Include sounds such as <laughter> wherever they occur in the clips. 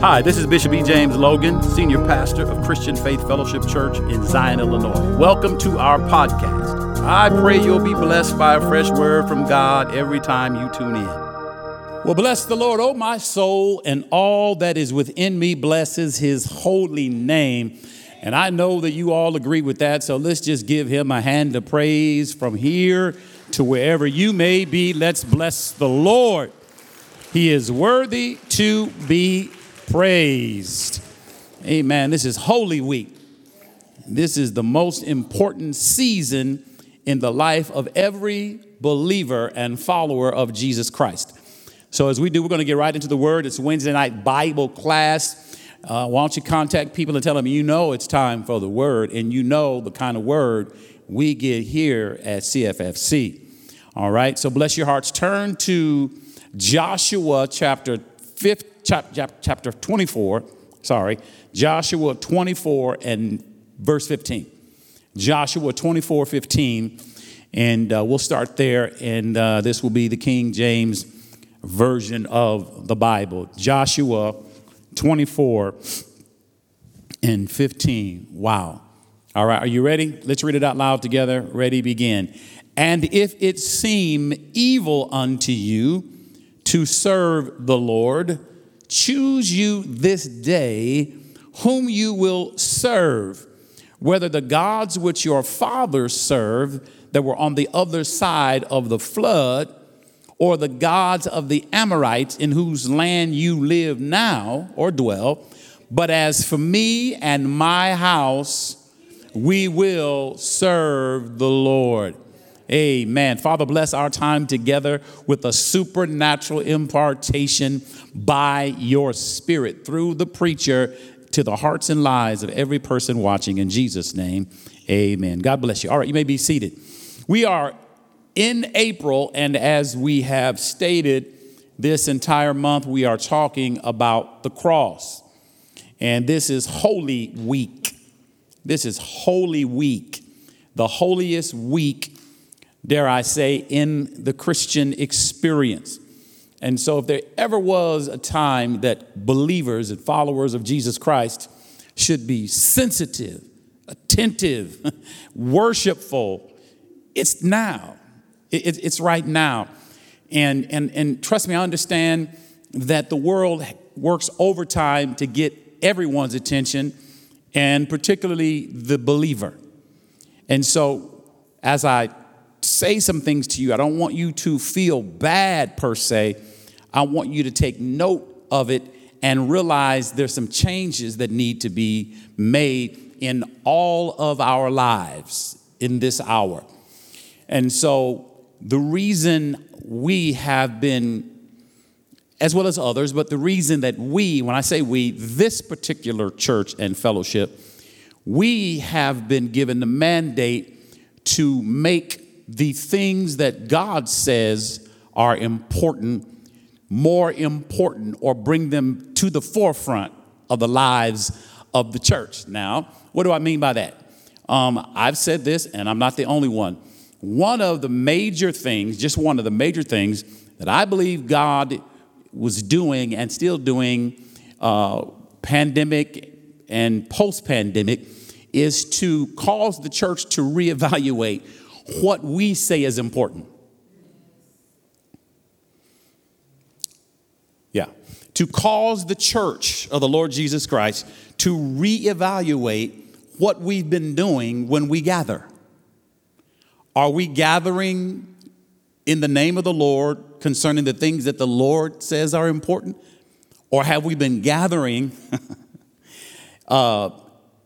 Hi, this is Bishop E. James Logan, Senior Pastor of Christian Faith Fellowship Church in Zion, Illinois. Welcome to our podcast. I pray you'll be blessed by a fresh word from God every time you tune in. Well, bless the Lord, oh my soul, and all that is within me blesses his holy name. And I know that you all agree with that, so let's just give him a hand of praise from here to wherever you may be. Let's bless the Lord. He is worthy to be praised. Amen. This is Holy Week. This is the most important season in the life of every believer and follower of Jesus Christ. So, as we do, we're going to get right into the Word. It's Wednesday night Bible class. Uh, why don't you contact people and tell them you know it's time for the Word and you know the kind of Word we get here at CFFC. All right, so bless your hearts. Turn to Joshua chapter 5, chapter 24, sorry, Joshua 24 and verse 15. Joshua 24, 15. And uh, we'll start there, and uh, this will be the King James version of the Bible. Joshua 24 and 15. Wow. All right, are you ready? Let's read it out loud together. Ready, begin. And if it seem evil unto you to serve the Lord, choose you this day whom you will serve, whether the gods which your fathers served that were on the other side of the flood, or the gods of the Amorites in whose land you live now or dwell. But as for me and my house, we will serve the Lord. Amen. Father, bless our time together with a supernatural impartation by your spirit through the preacher to the hearts and lives of every person watching. In Jesus' name, amen. God bless you. All right, you may be seated. We are in April, and as we have stated this entire month, we are talking about the cross. And this is Holy Week. This is Holy Week, the holiest week dare I say, in the Christian experience. And so, if there ever was a time that believers and followers of Jesus Christ should be sensitive, attentive, <laughs> worshipful, it's now. It's right now. And, and, and trust me, I understand that the world works overtime to get everyone's attention, and particularly the believer. And so, as I say some things to you. I don't want you to feel bad per se. I want you to take note of it and realize there's some changes that need to be made in all of our lives in this hour. And so the reason we have been as well as others, but the reason that we, when I say we, this particular church and fellowship, we have been given the mandate to make the things that God says are important more important or bring them to the forefront of the lives of the church. Now, what do I mean by that? Um, I've said this, and I'm not the only one. One of the major things, just one of the major things that I believe God was doing and still doing, uh, pandemic and post pandemic, is to cause the church to reevaluate what we say is important. Yeah. To cause the church of the Lord Jesus Christ to reevaluate what we've been doing when we gather. Are we gathering in the name of the Lord concerning the things that the Lord says are important? Or have we been gathering <laughs> uh,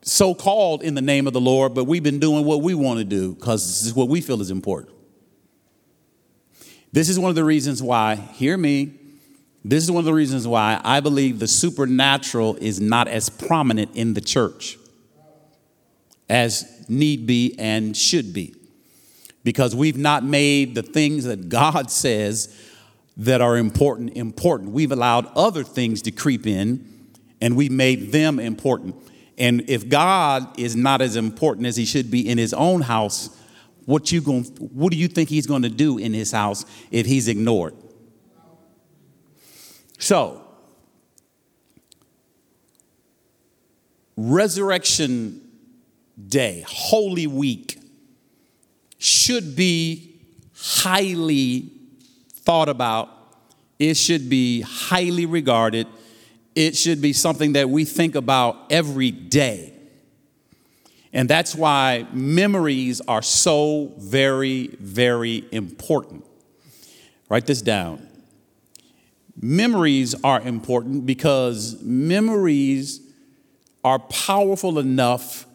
so called in the name of the Lord, but we've been doing what we want to do because this is what we feel is important. This is one of the reasons why, hear me, this is one of the reasons why I believe the supernatural is not as prominent in the church as need be and should be. Because we've not made the things that God <laughs> says that are important important. We've allowed other things to creep in and we've made them important. And if God is not as important as he should be in his own house, what you going what do you think he's going to do in his house if he's ignored? So, Resurrection Day, Holy Week, should be highly thought about. It should be highly regarded. It should be something that we think about every day. And that's why memories are so very, very important. Write this down. Memories are important because memories are powerful enough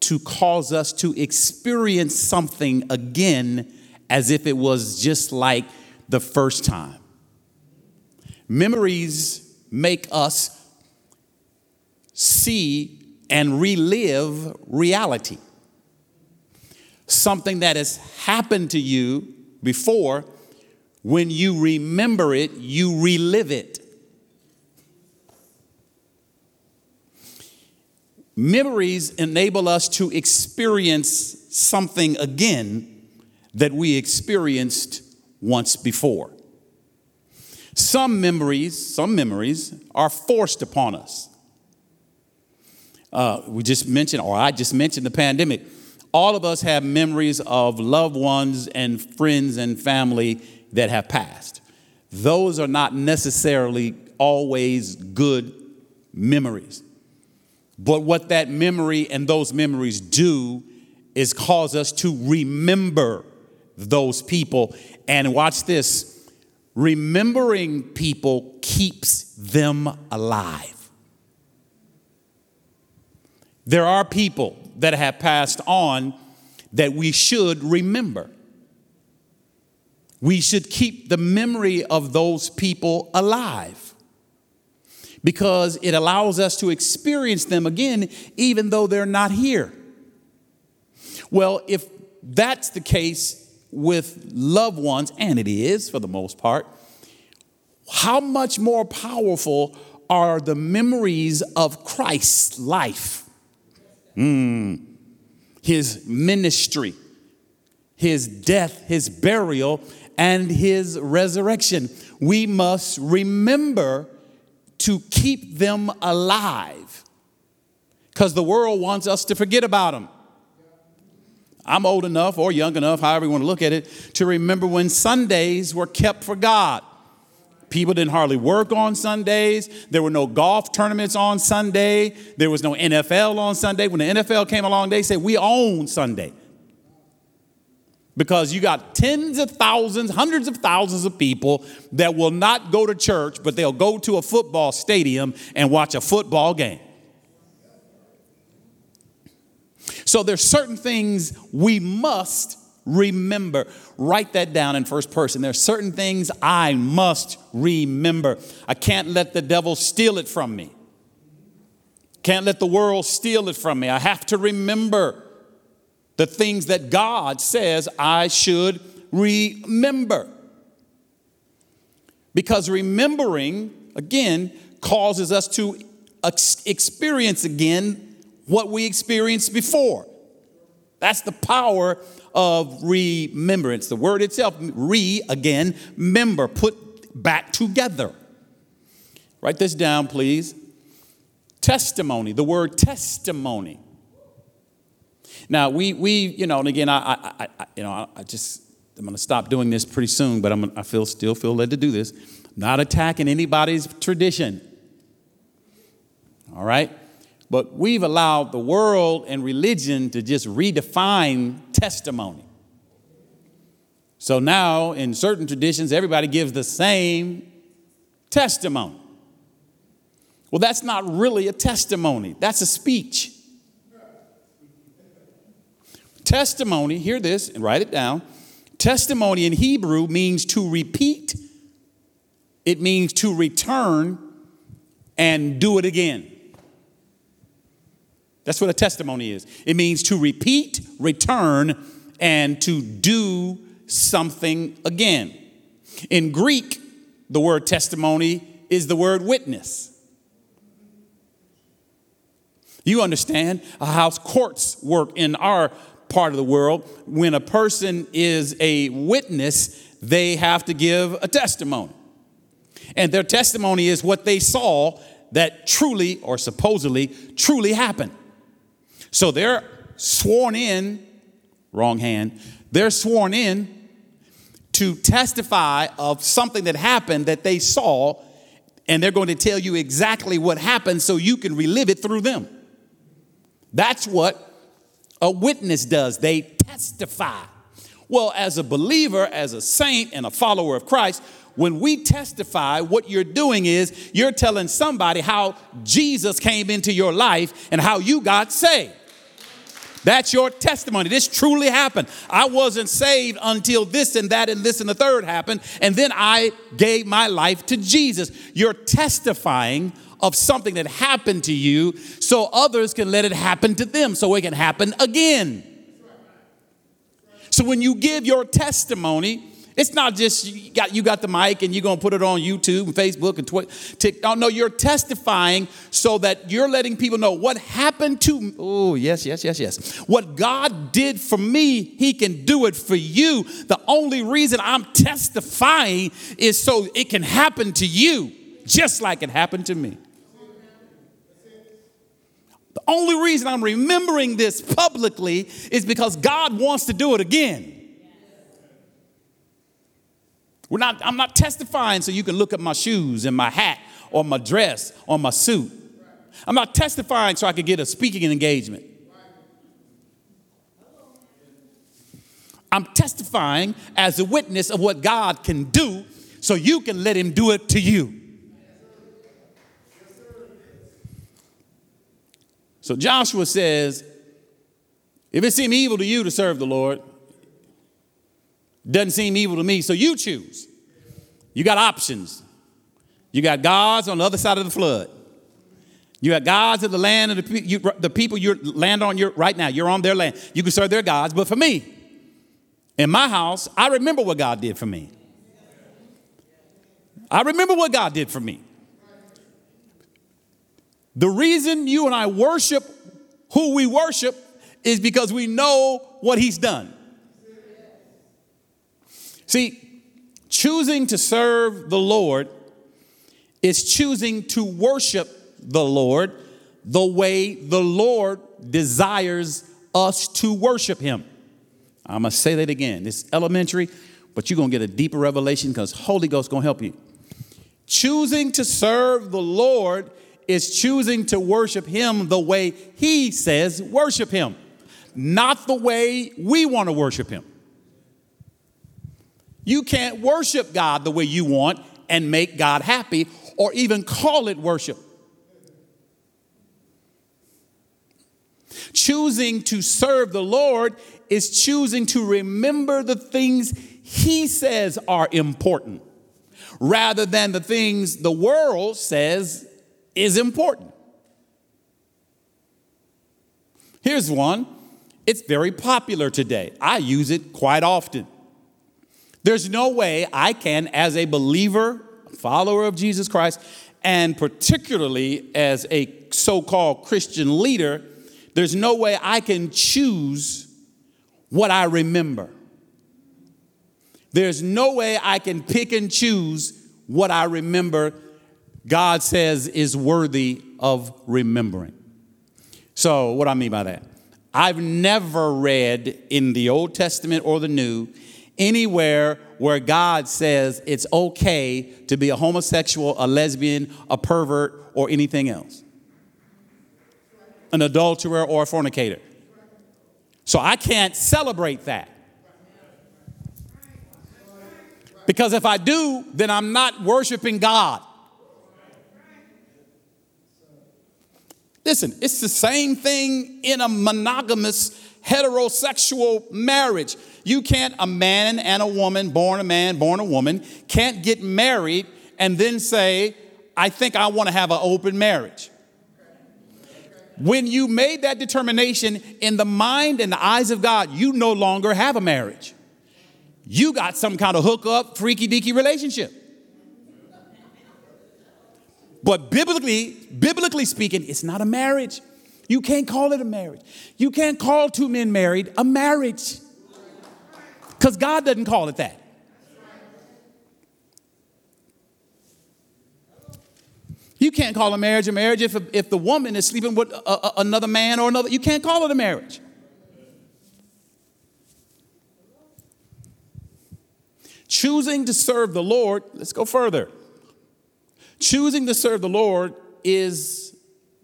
to cause us to experience something again as if it was just like the first time. Memories make us see and relive reality. Something that has happened to you before, when you remember it, you relive it. Memories enable us to experience something again that we experienced once before. Some memories, some memories are forced upon us. Uh, we just mentioned, or I just mentioned the pandemic. All of us have memories of loved ones and friends and family that have passed. Those are not necessarily always good memories. But what that memory and those memories do is cause us to remember those people. And watch this remembering people keeps them alive. There are people that have passed on that we should remember. We should keep the memory of those people alive because it allows us to experience them again, even though they're not here. Well, if that's the case with loved ones, and it is for the most part, how much more powerful are the memories of Christ's life? Mm. His ministry, his death, his burial, and his resurrection. We must remember to keep them alive because the world wants us to forget about them. I'm old enough or young enough, however you want to look at it, to remember when Sundays were kept for God. People didn't hardly work on Sundays. There were no golf tournaments on Sunday. There was no NFL on Sunday. When the NFL came along, they said, We own Sunday. Because you got tens of thousands, hundreds of thousands of people that will not go to church, but they'll go to a football stadium and watch a football game. So there's certain things we must remember. Write that down in first person. There's certain things I must remember. I can't let the devil steal it from me. Can't let the world steal it from me. I have to remember the things that God says I should remember. Because remembering, again, causes us to experience again what we experienced before. That's the power of remembrance. The word itself, re again, member, put back together. Write this down, please. Testimony, the word testimony. Now, we, we you know, and again, I, I, I you know, I just, I'm going to stop doing this pretty soon, but I'm, I feel, still feel led to do this. not attacking anybody's tradition. All right? But we've allowed the world and religion to just redefine testimony. So now, in certain traditions, everybody gives the same testimony. Well, that's not really a testimony, that's a speech. Testimony, hear this and write it down. Testimony in Hebrew means to repeat, it means to return and do it again. That's what a testimony is. It means to repeat, return, and to do something again. In Greek, the word testimony is the word witness. You understand how courts work in our part of the world. When a person is a witness, they have to give a testimony. And their testimony is what they saw that truly or supposedly truly happened. So they're sworn in, wrong hand, they're sworn in to testify of something that happened that they saw, and they're going to tell you exactly what happened so you can relive it through them. That's what a witness does, they testify. Well, as a believer, as a saint, and a follower of Christ, when we testify, what you're doing is you're telling somebody how Jesus came into your life and how you got saved. That's your testimony. This truly happened. I wasn't saved until this and that and this and the third happened, and then I gave my life to Jesus. You're testifying of something that happened to you so others can let it happen to them so it can happen again. So when you give your testimony, it's not just you got, you got the mic and you're going to put it on YouTube and Facebook and Twitter. TikTok. Oh, no, you're testifying so that you're letting people know what happened to Oh, yes, yes, yes, yes. What God did for me, He can do it for you. The only reason I'm testifying is so it can happen to you, just like it happened to me. The only reason I'm remembering this publicly is because God wants to do it again. We're not, I'm not testifying so you can look at my shoes and my hat or my dress or my suit. I'm not testifying so I can get a speaking engagement. I'm testifying as a witness of what God can do so you can let Him do it to you. So Joshua says, if it seem evil to you to serve the Lord, doesn't seem evil to me, so you choose. You got options. You got gods on the other side of the flood. You got gods of the land of the, you, the people you land on your right now. You're on their land. You can serve their gods, but for me, in my house, I remember what God did for me. I remember what God did for me. The reason you and I worship who we worship is because we know what He's done. See, choosing to serve the Lord is choosing to worship the Lord the way the Lord desires us to worship Him. I'm gonna say that again. It's elementary, but you're gonna get a deeper revelation because Holy Ghost gonna help you. Choosing to serve the Lord is choosing to worship Him the way He says worship Him, not the way we want to worship Him. You can't worship God the way you want and make God happy or even call it worship. Choosing to serve the Lord is choosing to remember the things He says are important rather than the things the world says is important. Here's one. It's very popular today. I use it quite often. There's no way I can, as a believer, follower of Jesus Christ, and particularly as a so called Christian leader, there's no way I can choose what I remember. There's no way I can pick and choose what I remember God says is worthy of remembering. So, what I mean by that? I've never read in the Old Testament or the New anywhere where God says it's okay to be a homosexual, a lesbian, a pervert, or anything else, an adulterer or a fornicator. So I can't celebrate that. Because if I do, then I'm not worshiping God. Listen, it's the same thing in a monogamous heterosexual marriage. You can't, a man and a woman, born a man, born a woman, can't get married and then say, I think I want to have an open marriage. When you made that determination in the mind and the eyes of God, you no longer have a marriage. You got some kind of hookup, freaky deaky relationship. But biblically, biblically speaking, it's not a marriage. You can't call it a marriage. You can't call two men married a marriage. Because God doesn't call it that. You can't call a marriage a marriage if, if the woman is sleeping with a, a, another man or another. You can't call it a marriage. Choosing to serve the Lord, let's go further. Choosing to serve the Lord is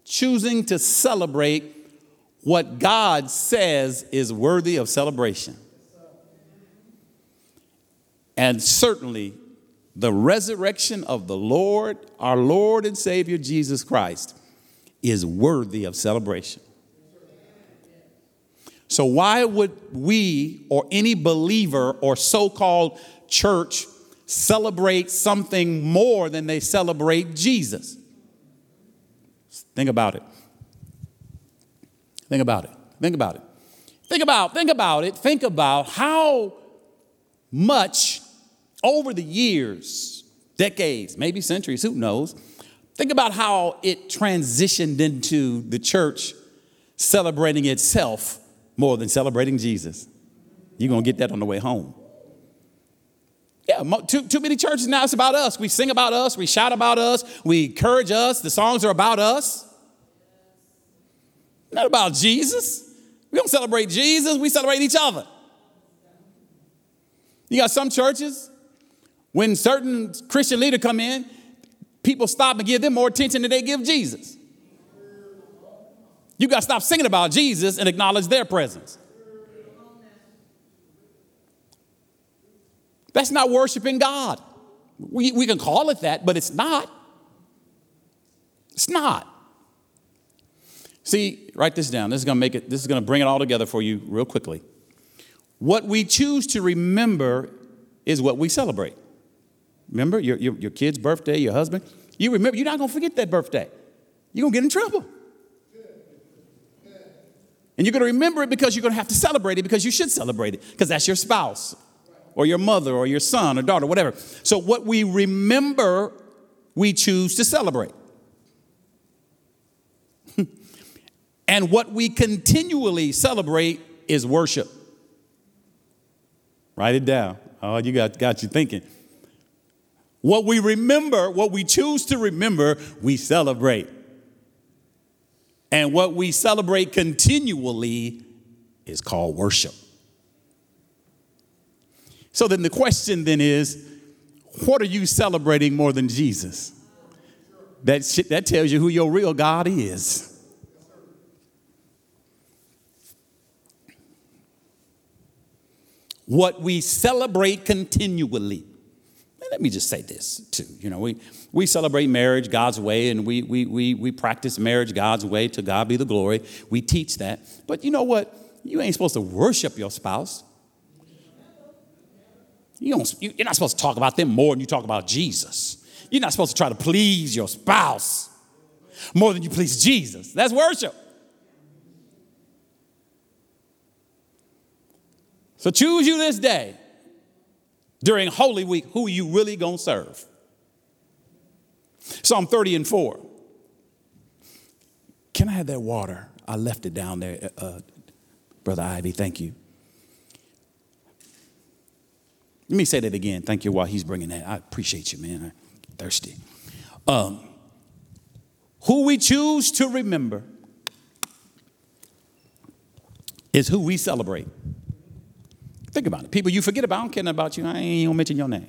choosing to celebrate what God says is worthy of celebration. And certainly, the resurrection of the Lord, our Lord and Savior Jesus Christ, is worthy of celebration. So, why would we or any believer or so called church celebrate something more than they celebrate Jesus? Think about it. Think about it. Think about it. Think about, think about it. Think about how much over the years, decades, maybe centuries, who knows? Think about how it transitioned into the church celebrating itself more than celebrating Jesus. You're going to get that on the way home. Yeah, too, too many churches now, it's about us. We sing about us, we shout about us, we encourage us, the songs are about us. Not about Jesus. We don't celebrate Jesus, we celebrate each other. You got some churches, when certain Christian leader come in, people stop and give them more attention than they give Jesus. You got to stop singing about Jesus and acknowledge their presence. That's not worshiping God. We, we can call it that, but it's not. It's not. See, write this down. This is going to make it, this is going to bring it all together for you real quickly. What we choose to remember is what we celebrate. Remember your, your, your kid's birthday, your husband? You remember, you're not going to forget that birthday. You're going to get in trouble. And you're going to remember it because you're going to have to celebrate it because you should celebrate it because that's your spouse or your mother or your son or daughter, whatever. So, what we remember, we choose to celebrate. And what we continually celebrate is worship. Write it down. Oh, you got, got you thinking. What we remember, what we choose to remember, we celebrate. And what we celebrate continually is called worship. So then the question then is, what are you celebrating more than Jesus? That, that tells you who your real God is. What we celebrate continually let me just say this too. You know, we, we celebrate marriage God's way and we, we, we, we practice marriage God's way. To God be the glory. We teach that. But you know what? You ain't supposed to worship your spouse. You don't, you're not supposed to talk about them more than you talk about Jesus. You're not supposed to try to please your spouse more than you please Jesus. That's worship. So choose you this day during Holy Week who you really gonna serve. Psalm 30 and 4. Can I have that water? I left it down there, uh, uh, Brother Ivy. Thank you. Let me say that again. Thank you while he's bringing that. I appreciate you, man. I'm thirsty. Um, who we choose to remember is who we celebrate. Think about it. People you forget about, I don't care about you. I ain't gonna mention your name.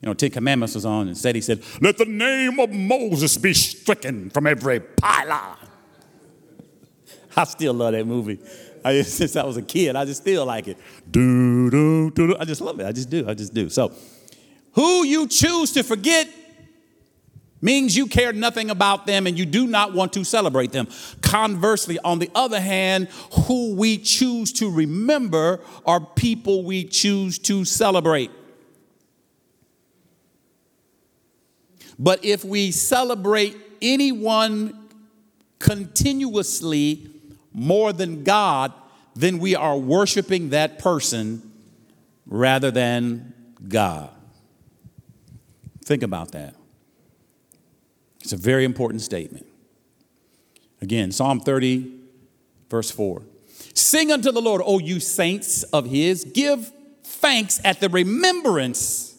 You know, Ten Commandments was on and said, he said, let the name of Moses be stricken from every pylon. I still love that movie. I, <laughs> since I was a kid, I just still like it. Do, do, do, do. I just love it. I just do. I just do. So, who you choose to forget means you care nothing about them and you do not want to celebrate them. Conversely, on the other hand, who we choose to remember are people we choose to celebrate. But if we celebrate anyone continuously more than God, then we are worshiping that person rather than God. Think about that. It's a very important statement. Again, Psalm 30, verse 4. Sing unto the Lord, O you saints of his, give thanks at the remembrance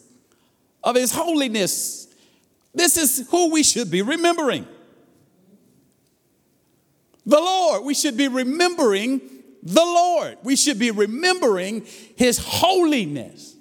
of his holiness. This is who we should be remembering. The Lord. We should be remembering the Lord. We should be remembering his holiness.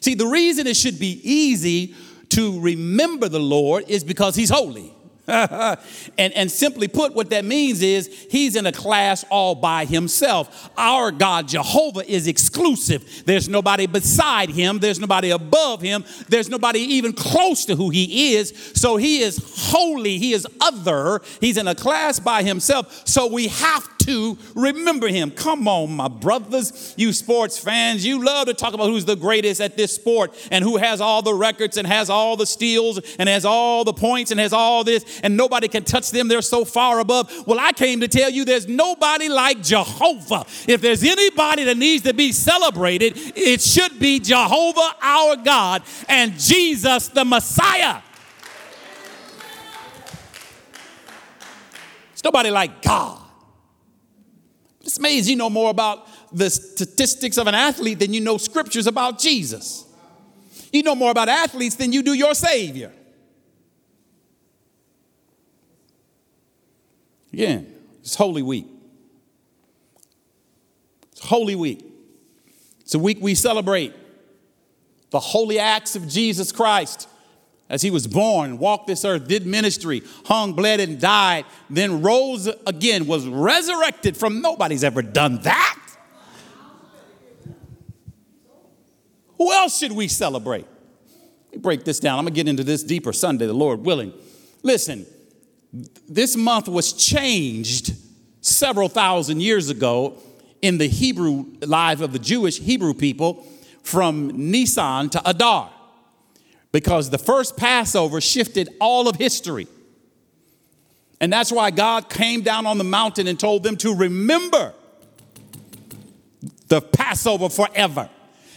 See, the reason it should be easy to remember the Lord is because he's holy. <laughs> and, and simply put, what that means is he's in a class all by himself. Our God, Jehovah, is exclusive. There's nobody beside him, there's nobody above him, there's nobody even close to who he is. So he is holy, he is other, he's in a class by himself. So we have to remember him. Come on, my brothers, you sports fans, you love to talk about who's the greatest at this sport and who has all the records and has all the steals and has all the points and has all this, and nobody can touch them. They're so far above. Well, I came to tell you there's nobody like Jehovah. If there's anybody that needs to be celebrated, it should be Jehovah our God and Jesus the Messiah. It's nobody like God. This means you know more about the statistics of an athlete than you know scriptures about Jesus. You know more about athletes than you do your Savior. Again, it's Holy Week. It's Holy Week. It's a week we celebrate the holy acts of Jesus Christ as he was born, walked this earth, did ministry, hung, bled, and died, then rose again, was resurrected from nobody's ever done that. Who else should we celebrate? Let me break this down. I'm gonna get into this deeper Sunday, the Lord willing. Listen, this month was changed several thousand years ago in the Hebrew life of the Jewish Hebrew people from Nisan to Adar because the first Passover shifted all of history. And that's why God came down on the mountain and told them to remember the Passover forever.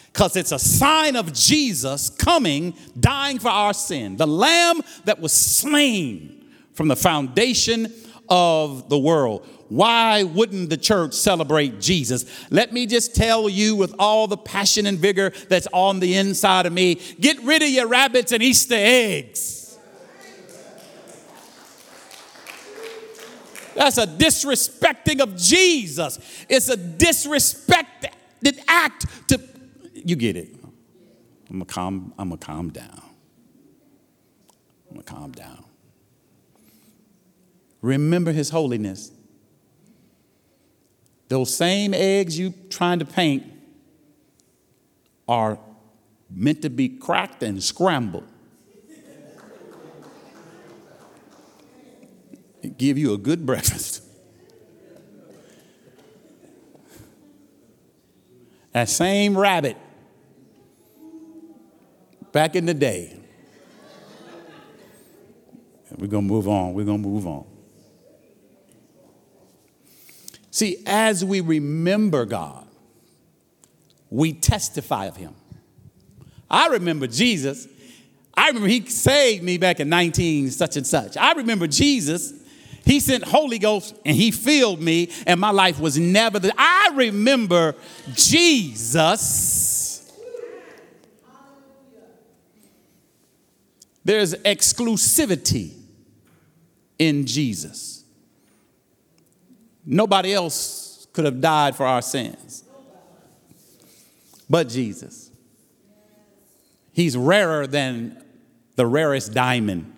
Because it's a sign of Jesus coming, dying for our sin. The lamb that was slain from the foundation of the world. Why wouldn't the church celebrate Jesus? Let me just tell you with all the passion and vigor that's on the inside of me get rid of your rabbits and Easter eggs. That's a disrespecting of Jesus. It's a disrespected act to, you get it. I'm gonna calm, I'm gonna calm down. I'm gonna calm down. Remember his holiness. Those same eggs you trying to paint are meant to be cracked and scrambled. Give you a good <laughs> breakfast. That same rabbit back in the day. We're going to move on. We're going to move on. See, as we remember God, we testify of Him. I remember Jesus. I remember He saved me back in 19 such and such. I remember Jesus. He sent Holy Ghost and He filled me, and my life was never the. I remember Jesus. There's exclusivity in Jesus. Nobody else could have died for our sins but Jesus. He's rarer than the rarest diamond.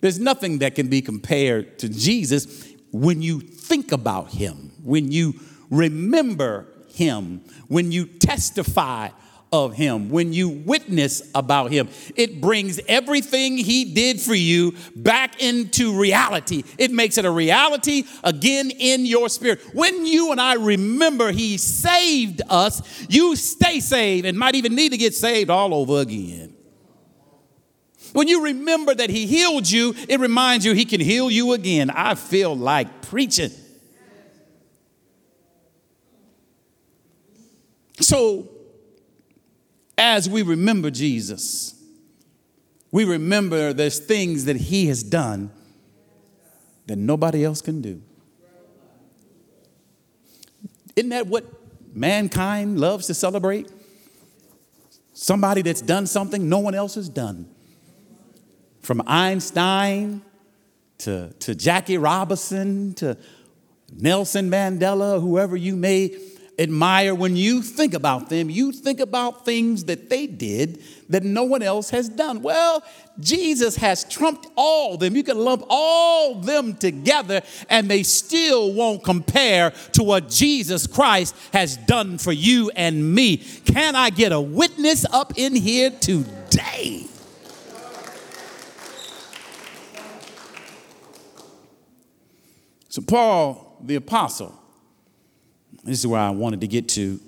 There's nothing that can be compared to Jesus when you think about him, when you remember him, when you testify of him, when you witness about him, it brings everything he did for you back into reality. It makes it a reality again in your spirit. When you and I remember he saved us, you stay saved and might even need to get saved all over again. When you remember that he healed you, it reminds you he can heal you again. I feel like preaching. So, as we remember Jesus, we remember there's things that he has done that nobody else can do. Isn't that what mankind loves to celebrate? Somebody that's done something no one else has done. from Einstein to, to Jackie Robinson to Nelson Mandela, whoever you may admire, when you think about them, you think about things that they did that no one else has done. Well, Jesus has trumped all them. You can lump all them together and they still won't compare to what Jesus Christ has done for you and me. Can I get a witness up in here today? So, Paul the Apostle, this is where I wanted to get to.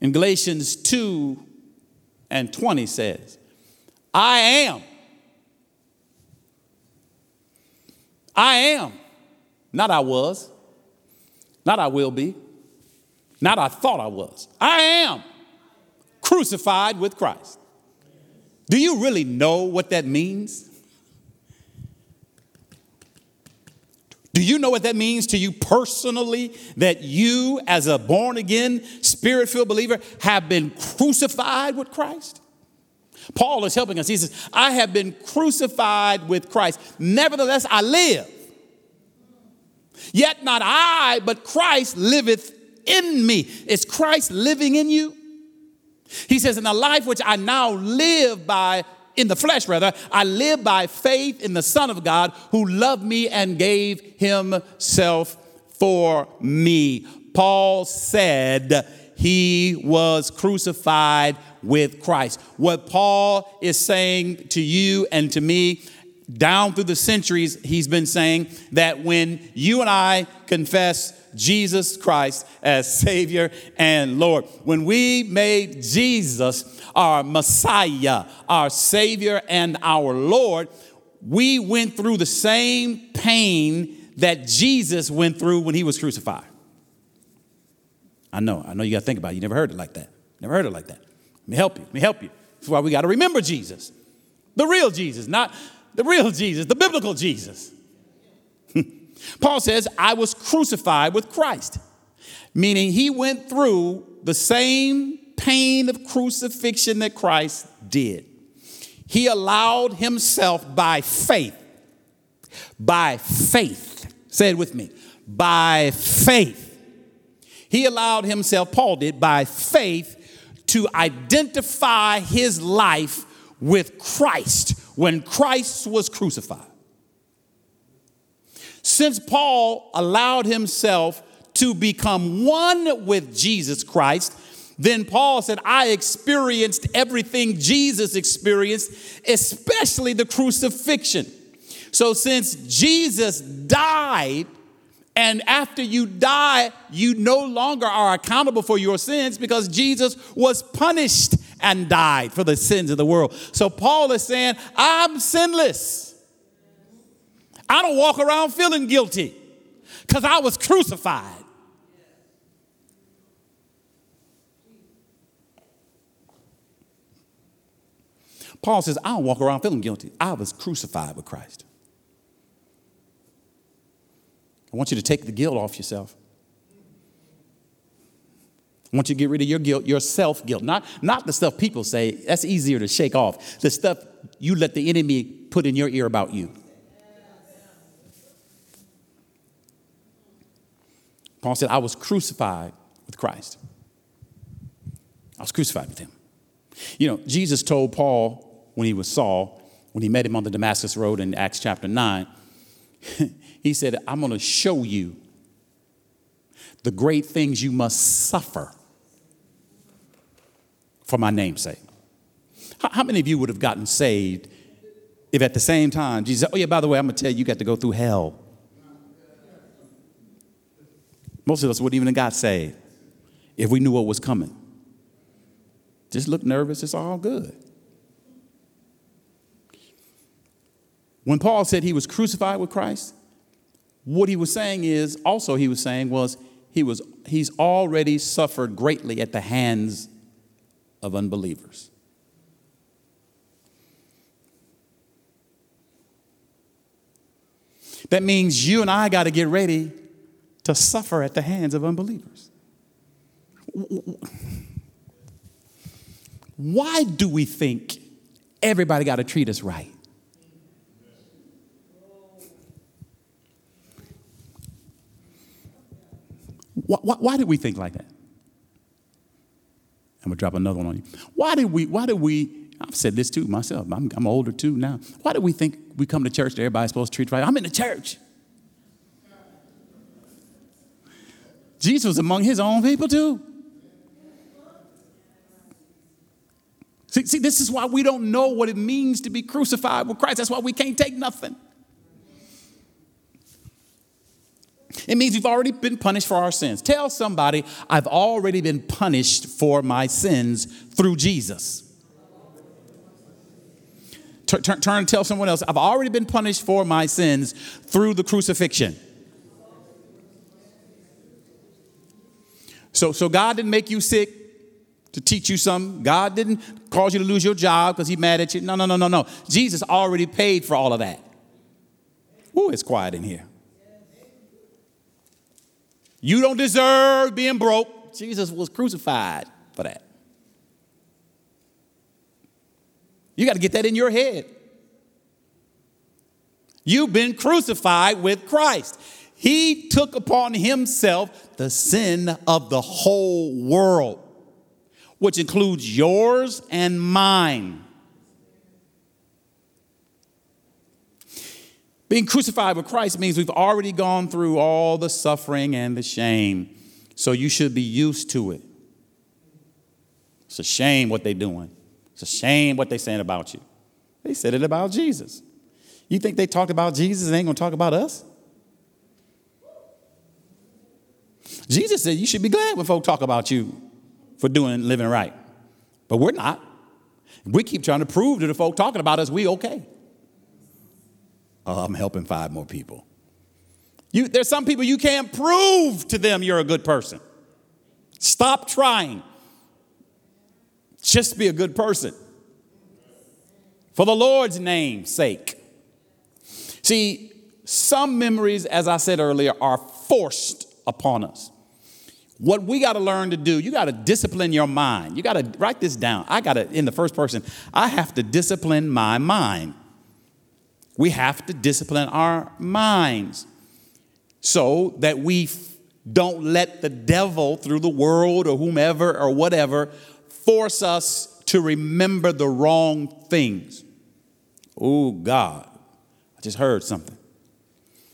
In Galatians 2 and 20 says, I am. I am. Not I was. Not I will be. Not I thought I was. I am crucified with Christ. Do you really know what that means? Do you know what that means to you personally? That you, as a born again, spirit filled believer, have been crucified with Christ? Paul is helping us. He says, I have been crucified with Christ. Nevertheless, I live. Yet not I, but Christ liveth in me. Is Christ living in you? He says, In the life which I now live by in the flesh, rather, I live by faith in the Son of God who loved me and gave himself for me. Paul said he was crucified with Christ. What Paul is saying to you and to me down through the centuries, he's been saying that when you and I confess Jesus Christ as Savior and Lord, when we made Jesus our Messiah, our Savior, and our Lord, we went through the same pain that Jesus went through when he was crucified. I know, I know you got to think about it. You never heard it like that. Never heard it like that. Let me help you. Let me help you. That's why we got to remember Jesus. The real Jesus, not the real Jesus, the biblical Jesus. <laughs> Paul says, I was crucified with Christ, meaning he went through the same pain of crucifixion that Christ did. He allowed himself by faith, by faith, say it with me, by faith. He allowed himself, Paul did, by faith to identify his life with Christ when Christ was crucified. Since Paul allowed himself to become one with Jesus Christ, then Paul said, I experienced everything Jesus experienced, especially the crucifixion. So, since Jesus died, and after you die, you no longer are accountable for your sins because Jesus was punished and died for the sins of the world. So, Paul is saying, I'm sinless. I don't walk around feeling guilty because I was crucified. Paul says, I don't walk around feeling guilty. I was crucified with Christ. I want you to take the guilt off yourself. I want you to get rid of your guilt, your self guilt, not, not the stuff people say. That's easier to shake off. The stuff you let the enemy put in your ear about you. Paul said, I was crucified with Christ. I was crucified with him. You know, Jesus told Paul when he was Saul, when he met him on the Damascus Road in Acts chapter 9, <laughs> he said, I'm going to show you the great things you must suffer for my name's sake. How, many of you would have gotten saved if at the same time Jesus said, Oh, yeah, by the way, I'm going to tell you, you got to go through hell? Most of us wouldn't even have got saved if we knew what was coming. Just look nervous, it's all good. When Paul said he was crucified with Christ, what he was saying is also he was saying was he was he's already suffered greatly at the hands of unbelievers. That means you and I got to get ready to suffer at the hands of unbelievers. Why do we think everybody got to treat us right? Why, why, why do we think like that? I'm gonna drop another one on you. Why did we, why did we, I've said this too myself, I'm, I'm older too now. Why do we think we come to church that everybody's supposed to treat right? I'm in the church. Jesus was among his own people too. See, see, this is why we don't know what it means to be crucified with Christ. That's why we can't take nothing. It means we've already been punished for our sins. Tell somebody, I've already been punished for my sins through Jesus. Turn, turn, and tell someone else, I've already been punished for my sins through the crucifixion. So, so God didn't make you sick to teach you something. God didn't cause you to lose your job because he's mad at you. No, no, no, no, no. Jesus already paid for all of that. Ooh, it's quiet in here. You don't deserve being broke. Jesus was crucified for that. You got to get that in your head. You've been crucified with Christ. He took upon himself the sin of the whole world, which includes yours and mine. Being crucified with Christ means we've already gone through all the suffering and the shame. So you should be used to it. It's a shame what they're doing. It's a shame what they're saying about you. They said it about Jesus. You think they talked about Jesus and ain't gonna talk about us? Jesus said you should be glad when folk talk about you for doing living right. But we're not. We keep trying to prove to the folk talking about us we okay. Oh, I'm helping five more people. You, there's some people you can't prove to them you're a good person. Stop trying. Just be a good person. For the Lord's name's sake. See, some memories, as I said earlier, are forced upon us. What we got to learn to do, you got to discipline your mind. You got to write this down. I got to, in the first person, I have to discipline my mind. We have to discipline our minds so that we don't let the devil through the world or whomever or whatever force us to remember the wrong things. Oh, God, I just heard something.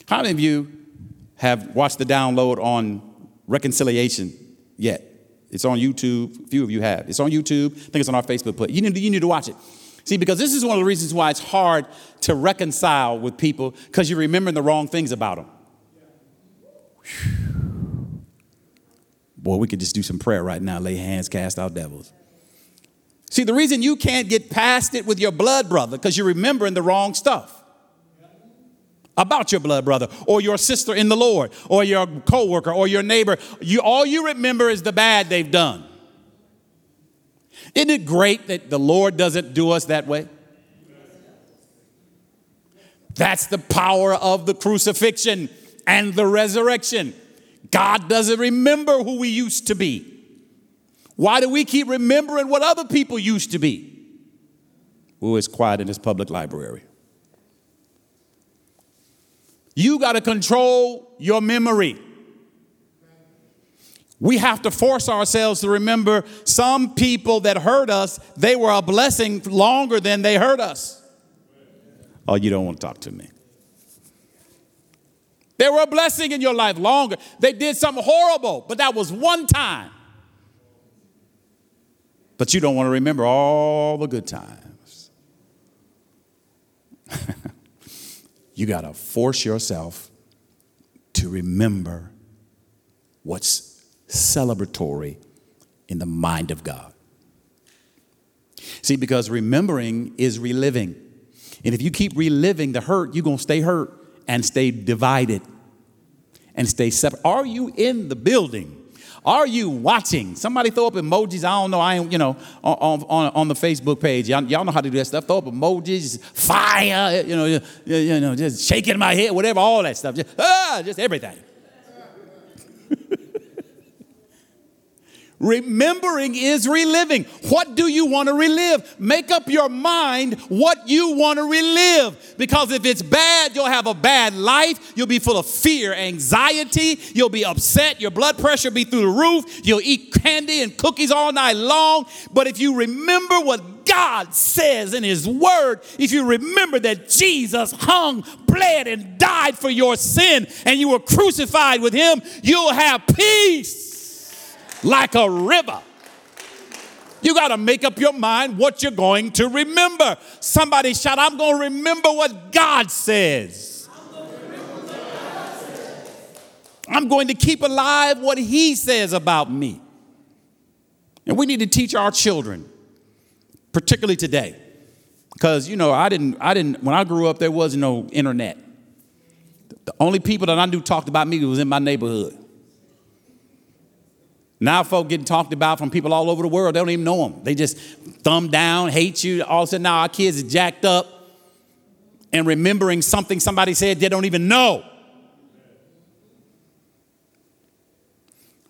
How many of you have watched the download on reconciliation yet? It's on YouTube. A few of you have. It's on YouTube. I think it's on our Facebook page. You need, you need to watch it. See, because this is one of the reasons why it's hard to reconcile with people because you're remembering the wrong things about them. Whew. Boy, we could just do some prayer right now, lay hands, cast out devils. See, the reason you can't get past it with your blood brother because you're remembering the wrong stuff about your blood brother or your sister in the Lord or your coworker or your neighbor. You, all you remember is the bad they've done. Isn't it great that the Lord doesn't do us that way? That's the power of the crucifixion and the resurrection. God doesn't remember who we used to be. Why do we keep remembering what other people used to be? Who is quiet in this public library? You got to control your memory. We have to force ourselves to remember some people that hurt us, they were a blessing longer than they hurt us. Oh, you don't want to talk to me. They were a blessing in your life longer. They did something horrible, but that was one time. But you don't want to remember all the good times. <laughs> you got to force yourself to remember what's celebratory in the mind of God. See, because remembering is reliving. And if you keep reliving the hurt, you're going to stay hurt and stay divided and stay separate. Are you in the building? Are you watching? Somebody throw up emojis. I don't know. I ain't, you know, on, on, on the Facebook page. Y'all, y'all know how to do that stuff. Throw up emojis, fire, you know, you, you know, just shaking my head, whatever, all that stuff. Just, ah, just everything. Remembering is reliving. What do you want to relive? Make up your mind what you want to relive. Because if it's bad, you'll have a bad life. You'll be full of fear, anxiety. You'll be upset. Your blood pressure will be through the roof. You'll eat candy and cookies all night long. But if you remember what God says in His Word, if you remember that Jesus hung, bled, and died for your sin, and you were crucified with Him, you'll have peace like a river. You got to make up your mind what you're going to remember. Somebody shout, I'm going to remember what God says. I'm going to keep alive what He says about me. And we need to teach our children, particularly today. Because, you know, I didn't, I didn't, when I grew up, there was no internet. The only people that I knew talked about me was in my neighborhood. Now folk getting talked about from people all over the world. They don't even know them. They just thumb down, hate you. All of a sudden now our kids are jacked up and remembering something somebody said they don't even know.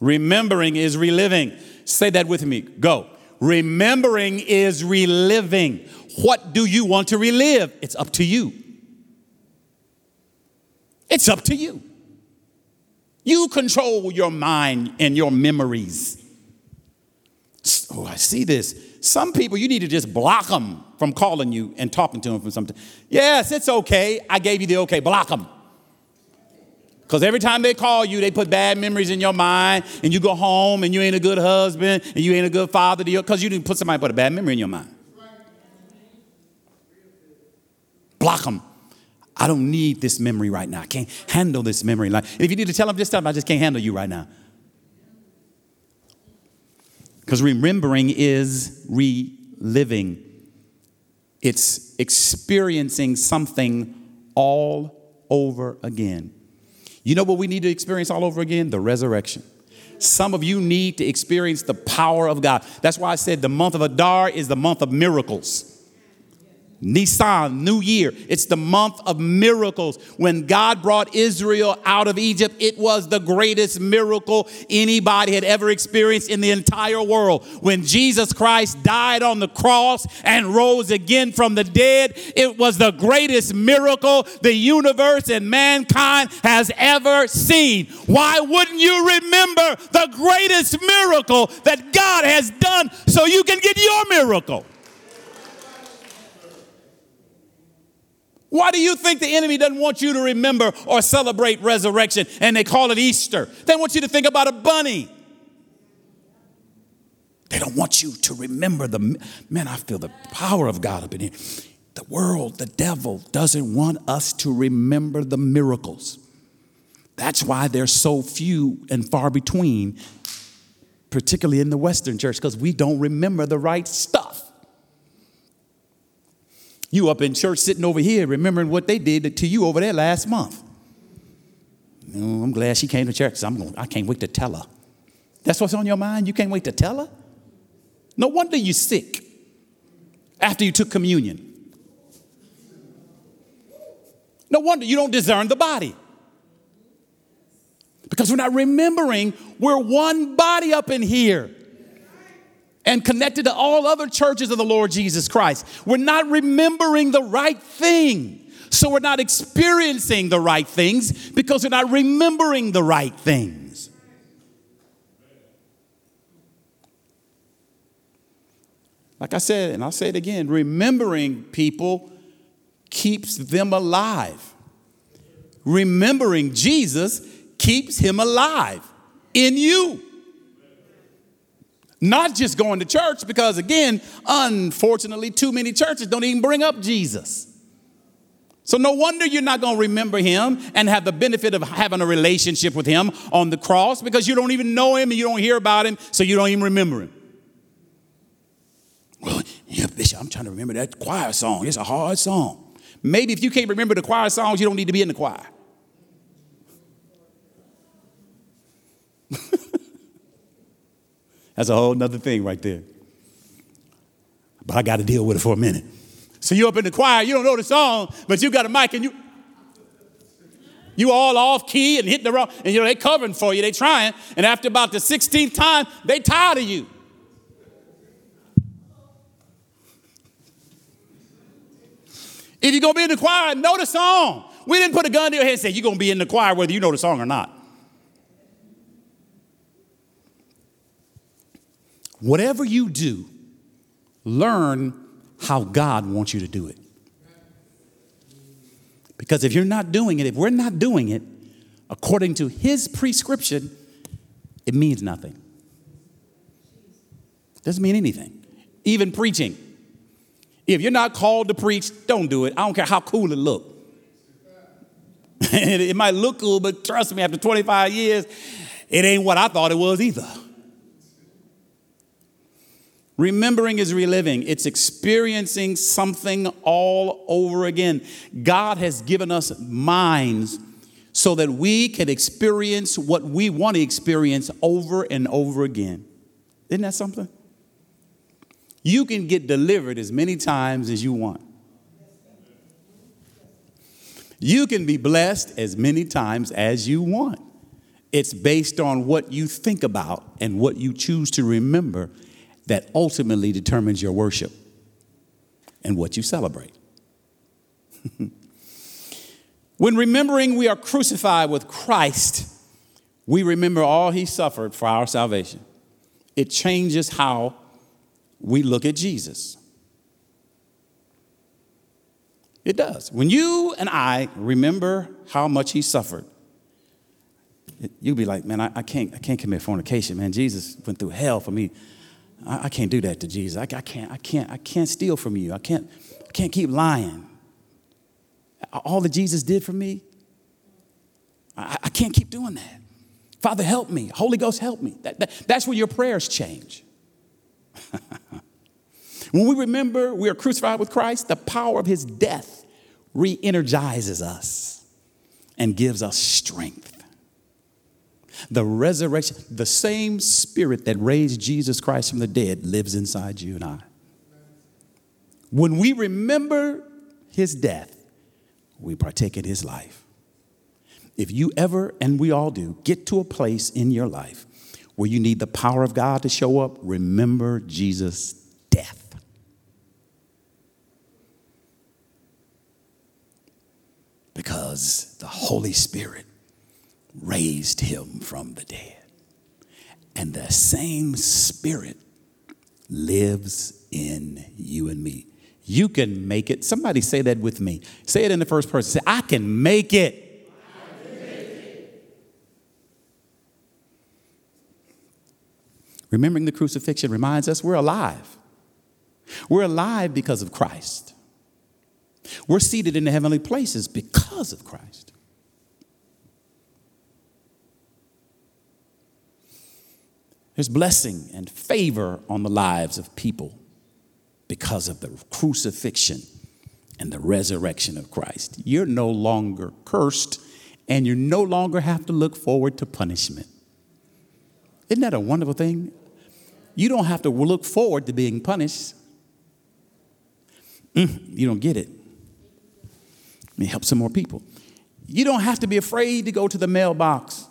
Remembering is reliving. Say that with me. Go. Remembering is reliving. What do you want to relive? It's up to you. It's up to you. You control your mind and your memories. Oh, I see this. Some people, you need to just block them from calling you and talking to them from something. Yes, it's okay. I gave you the okay. Block them. Because every time they call you, they put bad memories in your mind, and you go home and you ain't a good husband and you ain't a good father to your, because you didn't put somebody put a bad memory in your mind. Block them. I don't need this memory right now. I can't handle this memory. Like, if you need to tell them, tell them, I just can't handle you right now. Because remembering is reliving, it's experiencing something all over again. You know what we need to experience all over again? The resurrection. Some of you need to experience the power of God. That's why I said the month of Adar is the month of miracles. Nisan, New Year. It's the month of miracles. When God brought Israel out of Egypt, it was the greatest miracle anybody had ever experienced in the entire world. When Jesus Christ died on the cross and rose again from the dead, it was the greatest miracle the universe and mankind has ever seen. Why wouldn't you remember the greatest miracle that God has done so you can get your miracle? Why do you think the enemy doesn't want you to remember or celebrate resurrection and they call it Easter? They want you to think about a bunny. They don't want you to remember the man. I feel the power of God up in here. The world, the devil, doesn't want us to remember the miracles. That's why they're so few and far between, particularly in the Western church, because we don't remember the right stuff. You up in church sitting over here remembering what they did to you over there last month. I'm glad she came to church. I'm going, I can't wait to tell her. That's what's on your mind? You can't wait to tell her? No wonder you're sick after you took communion. No wonder you don't discern the body. Because we're not remembering we're one body up in here and connected to all other churches of the Lord Jesus Christ. We're not remembering the right thing. So we're not experiencing the right things because we're not remembering the right things. Like I said, and I'll say it again remembering people keeps them alive. Remembering Jesus keeps him alive in you. Not just going to church, because again, unfortunately, too many churches don't even bring up Jesus. So, no wonder you're not going to remember him and have the benefit of having a relationship with him on the cross because you don't even know him and you don't hear about him, so you don't even remember him. Well, yeah, Bishop, I'm trying to remember that choir song. It's a hard song. Maybe if you can't remember the choir songs, you don't need to be in the choir. <laughs> That's a whole nother thing right there. But I got to deal with it for a minute. So you up in the choir, you don't know the song, but you got a mic and you. You all off key and hitting the wrong, and you know, they covering for you, they trying, and after about the 16th time, they tired of you. If you're gonna be in the choir, know the song. We didn't put a gun to your head and say, you're gonna be in the choir whether you know the song or not. Whatever you do, learn how God wants you to do it. Because if you're not doing it, if we're not doing it according to His prescription, it means nothing. Doesn't mean anything. Even preaching. If you're not called to preach, don't do it. I don't care how cool it look. <laughs> it might look cool, but trust me, after 25 years, it ain't what I thought it was either. Remembering is reliving, it's experiencing something all over again. God has given us minds so that we can experience what we want to experience over and over again. Isn't that something? You can get delivered as many times as you want. You can be blessed as many times as you want. It's based on what you think about and what you choose to remember that ultimately determines your worship and what you celebrate. <laughs> when remembering we are crucified with Christ, we remember all he suffered for our salvation. It changes how we look at Jesus. It does. When you and I remember how much he suffered, you'll be like, man, I, I, can't, I can't commit fornication, man. Jesus went through hell for me. I, I can't do that to Jesus. I, I, can't, I can't, I can't steal from you. I can't, I can't keep lying. All that Jesus did for me, I, I can't keep doing that. Father, help me. Holy Ghost, help me. That, that, that's where your prayers change. <laughs> when we remember we are crucified with Christ, the power of his death re energizes us and gives us strength. The resurrection, the same spirit that raised Jesus Christ from the dead lives inside you and I. When we remember his death, we partake in his life. If you ever, and we all do, get to a place in your life where you need the power of God to show up, remember Jesus' death. Because the Holy Spirit raised him from the dead. And the same spirit lives in you and me. You can make it. Somebody say that with me. Say it in the first person. Say, I can make it. Remembering the crucifixion reminds us we're alive. We're alive because of Christ. We're seated in the heavenly places because of Christ. There's blessing and favor on the lives of people because of the crucifixion and the resurrection of Christ. You're no longer cursed and you no longer have to look forward to punishment. Isn't that a wonderful thing? You don't have to look forward to being punished. Mm, you don't get it. Let me help some more people. You don't have to be afraid to go to the mailbox.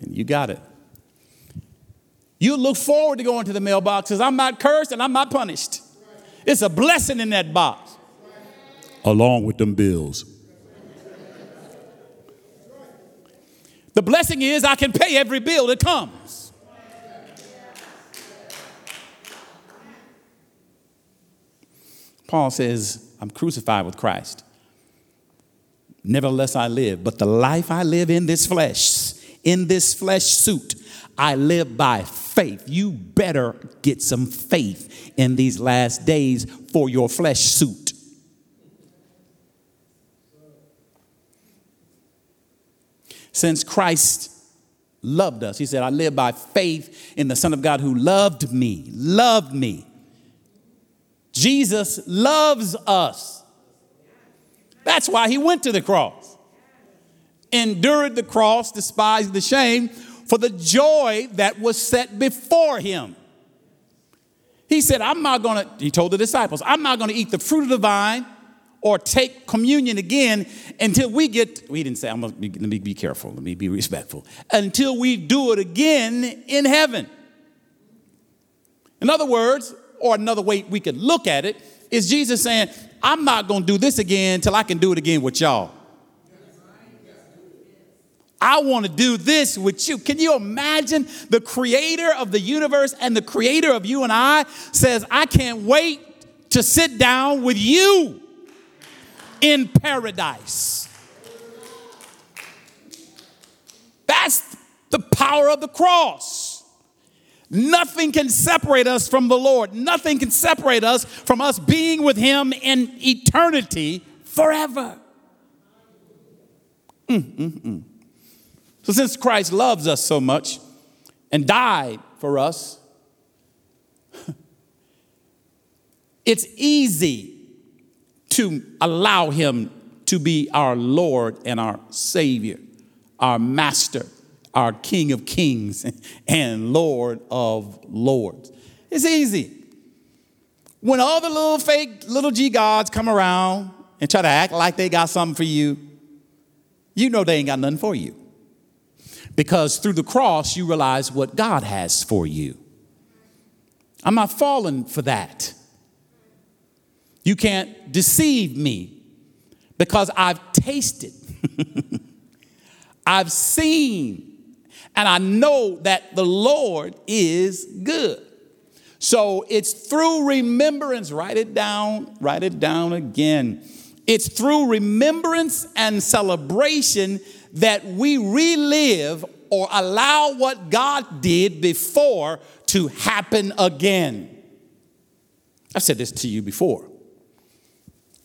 And you got it. You look forward to going to the mailbox because I'm not cursed and I'm not punished. It's a blessing in that box, along with them bills. The blessing is I can pay every bill that comes. Paul says, I'm crucified with Christ. Nevertheless, I live, but the life I live in this flesh, in this flesh suit, I live by faith. You better get some faith in these last days for your flesh suit. Since Christ loved us, he said, I live by faith in the Son of God who loved me, loved me. Jesus loves us. That's why he went to the cross, endured the cross, despised the shame for the joy that was set before him. He said, I'm not gonna, he told the disciples, I'm not gonna eat the fruit of the vine or take communion again until we get, we didn't say, I'm gonna be, let me be careful, let me be respectful, until we do it again in heaven. In other words, or another way we could look at it, is Jesus saying, I'm not gonna do this again until I can do it again with y'all. I want to do this with you. Can you imagine the creator of the universe and the creator of you and I says, I can't wait to sit down with you in paradise. That's the power of the cross. Nothing can separate us from the Lord. Nothing can separate us from us being with Him in eternity forever. Mm-mm-mm. So, since Christ loves us so much and died for us, <laughs> it's easy to allow him to be our Lord and our Savior, our Master, our King of Kings, <laughs> and Lord of Lords. It's easy. When all the little fake little G gods come around and try to act like they got something for you, you know they ain't got nothing for you. Because through the cross, you realize what God has for you. I'm not falling for that. You can't deceive me because I've tasted, <laughs> I've seen, and I know that the Lord is good. So it's through remembrance, write it down, write it down again. It's through remembrance and celebration that we relive or allow what God did before to happen again. I've said this to you before.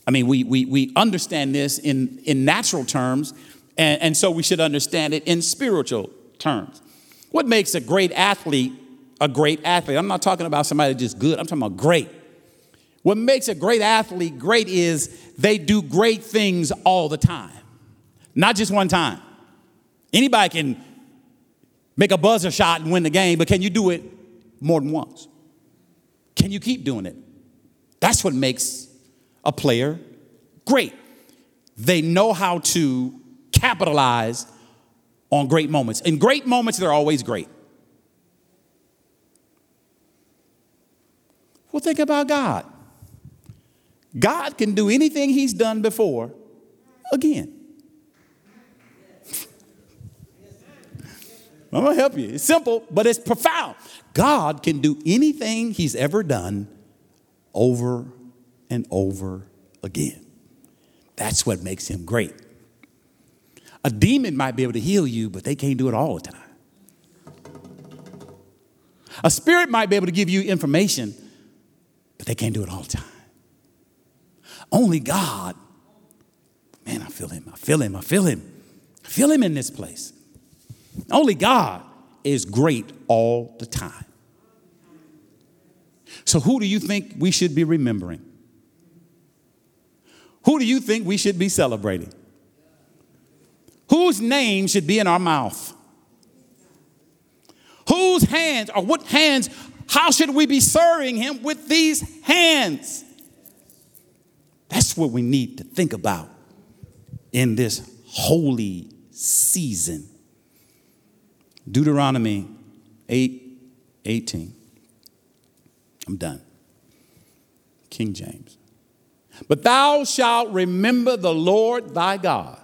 I mean, we, we, we understand this in, in natural terms, and, and so we should understand it in spiritual terms. What makes a great athlete a great athlete? I'm not talking about somebody just good, I'm talking about great. What makes a great athlete great is they do great things all the time, not just one time. Anybody can make a buzzer shot and win the game, but can you do it more than once? Can you keep doing it? That's what makes a player great. They know how to capitalize on great moments. In great moments, they're always great. Well, think about God. God can do anything He's done before again. I'm gonna help you. It's simple, but it's profound. God can do anything He's ever done over and over again. That's what makes him great. A demon might be able to heal you, but they can't do it all the time. A spirit might be able to give you information, but they can't do it all the time. Only God, man, I feel him, I feel him, I feel him, I feel him in this place. Only God is great all the time. So, who do you think we should be remembering? Who do you think we should be celebrating? Whose name should be in our mouth? Whose hands or what hands? How should we be serving him with these hands? That's what we need to think about in this holy season. Deuteronomy 8 18. I'm done. King James. But thou shalt remember the Lord thy God.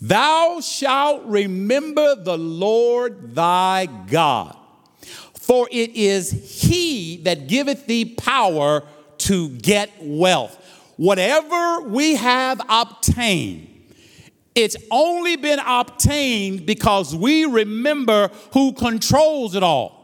Thou shalt remember the Lord thy God, for it is he that giveth thee power to get wealth. Whatever we have obtained, it's only been obtained because we remember who controls it all.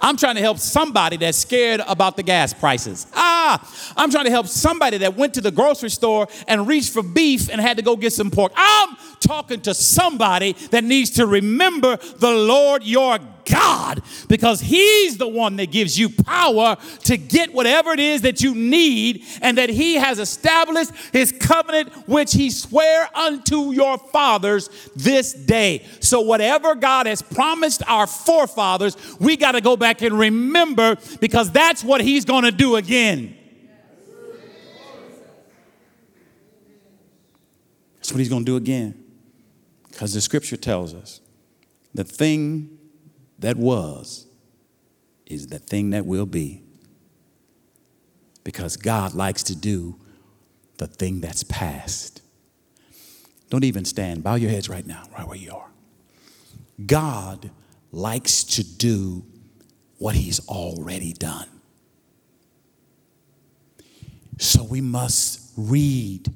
I'm trying to help somebody that's scared about the gas prices. Ah, I'm trying to help somebody that went to the grocery store and reached for beef and had to go get some pork. I'm talking to somebody that needs to remember the Lord your God because He's the one that gives you power to get whatever it is that you need and that He has established His covenant, which He swear unto your fathers this day. So, whatever God has promised our forefathers, we got to go back and remember because that's what He's going to do again. That's what He's going to do again because the scripture tells us the thing that was is the thing that will be. Because God likes to do the thing that's past. Don't even stand. Bow your heads right now, right where you are. God likes to do what he's already done. So we must read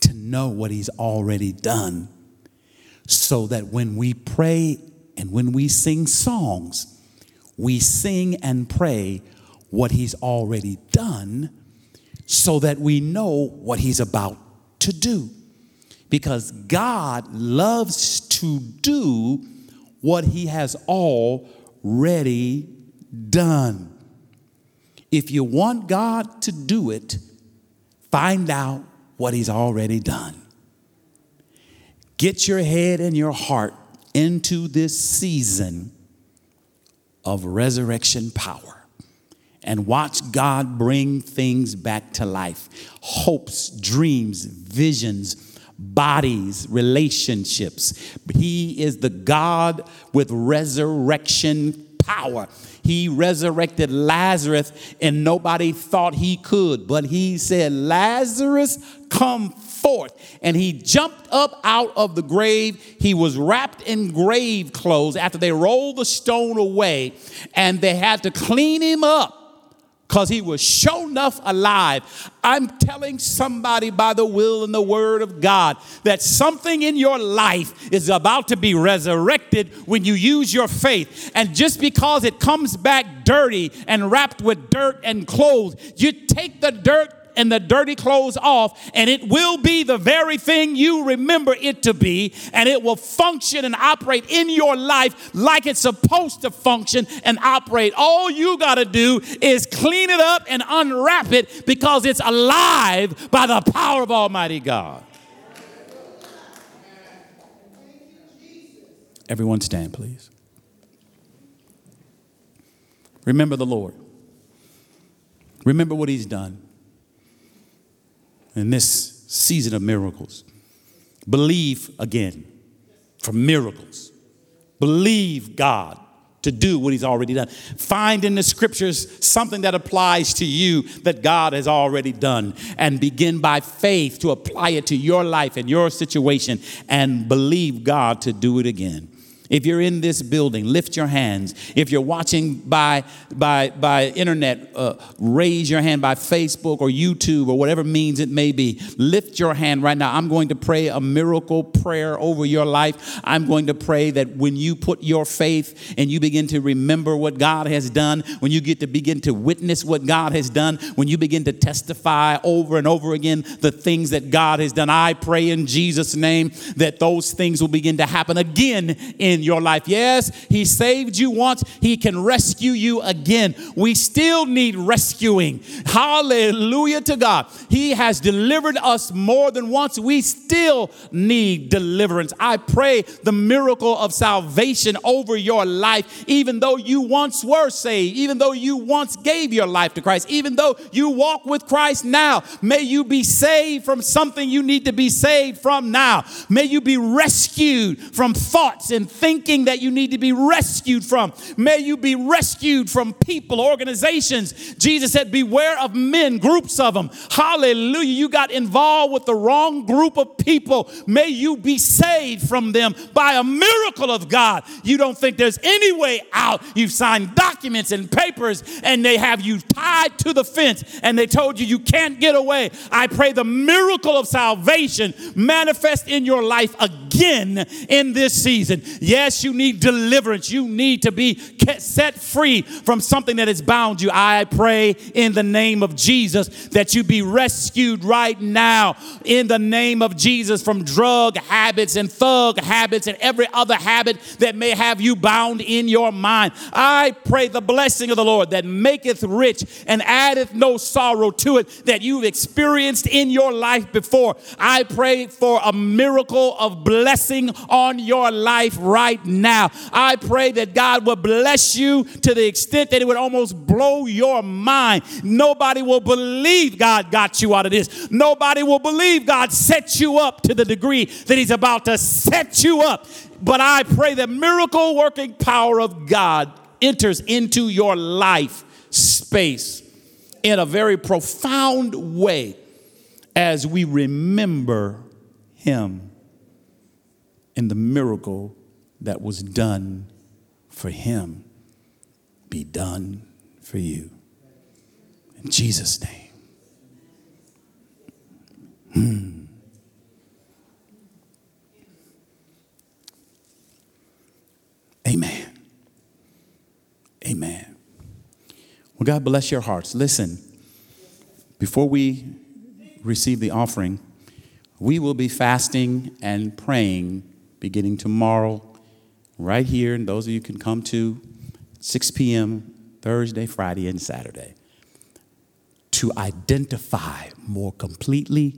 to know what he's already done so that when we pray and when we sing songs, we sing and pray what he's already done so that we know what he's about to do. Because God loves to do what he has already done. If you want God to do it, find out what He's already done. Get your head and your heart into this season of resurrection power and watch God bring things back to life hopes, dreams, visions, bodies, relationships. He is the God with resurrection power. He resurrected Lazarus and nobody thought he could, but he said, Lazarus, come forth. And he jumped up out of the grave. He was wrapped in grave clothes after they rolled the stone away and they had to clean him up because he was sure enough alive. I'm telling somebody by the will and the word of God that something in your life is about to be resurrected when you use your faith. And just because it comes back dirty and wrapped with dirt and clothes, you take the dirt and the dirty clothes off, and it will be the very thing you remember it to be, and it will function and operate in your life like it's supposed to function and operate. All you got to do is clean it up and unwrap it because it's alive by the power of Almighty God. Everyone stand, please. Remember the Lord. Remember what He's done in this season of miracles. Believe again for miracles. Believe God to do what He's already done. Find in the scriptures something that applies to you that God has already done and begin by faith to apply it to your life and your situation and believe God to do it again. If you're in this building, lift your hands. If you're watching by, by, by internet, uh, raise your hand by Facebook or YouTube or whatever means it may be. Lift your hand right now. I'm going to pray a miracle prayer over your life. I'm going to pray that when you put your faith and you begin to remember what God has done, when you get to begin to witness what God has done, when you begin to testify over and over again the things that God has done, I pray in Jesus' name that those things will begin to happen again in your life. Yes, He saved you once, He can rescue you again. We still need rescuing. Hallelujah to God. He has delivered us more than once. We still need deliverance. I pray the miracle of salvation over your life, even though you once were saved, even though you once gave your life to Christ, even though you walk with Christ now. May you be saved from something you need to be saved from now. May you be rescued from thoughts and thinking that you need to be rescued from. May you be rescued from people, organizations. Jesus said, Beware of men, groups of them. Hallelujah. You got involved with the wrong group of people. May you be saved from them by a miracle of God. You don't think there's any way out. You've signed documents and papers, and they have you tied to the fence, and they told you you can't get away. I pray the miracle of salvation manifest in your life again in this season. Yes, you need deliverance. You need to be set free from something that has bound you. I pray in the name of Jesus that you be rescued right now in the name of Jesus from drug habits and thug habits and every other habit that may have you bound in your mind. I pray the blessing of the Lord that maketh rich and addeth no sorrow to it that you've experienced in your life before. I pray for a miracle of blessing on your life right right now. I pray that God will bless you to the extent that it would almost blow your mind. Nobody will believe God got you out of this. Nobody will believe God set you up to the degree that He's about to set you up. But I pray the miracle working power of God enters into your life space in a very profound way as we remember Him and the miracle that was done for Him be done for you. In Jesus' name. Hmm. Amen. Amen. Well, God bless your hearts. Listen, before we receive the offering, we will be fasting and praying beginning tomorrow, right here. And those of you can come to 6 p.m. Thursday, Friday, and Saturday to identify more completely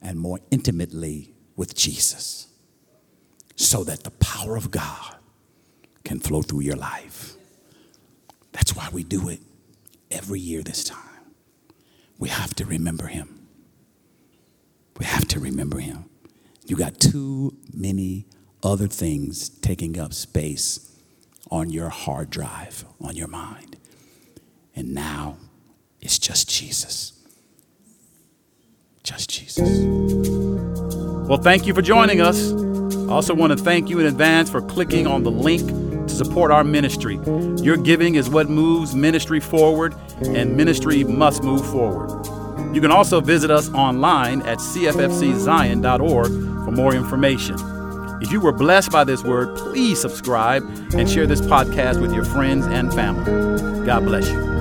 and more intimately with Jesus so that the power of God can flow through your life. That's why we do it every year this time. We have to remember him. We have to remember him. You got too many other things taking up space on your hard drive, on your mind. And now it's just Jesus. Just Jesus. Well, thank you for joining us. I also want to thank you in advance for clicking on the link to support our ministry. Your giving is what moves ministry forward, and ministry must move forward. You can also visit us online at cffczion.org for more information. If you were blessed by this word, please subscribe and share this podcast with your friends and family. God bless you.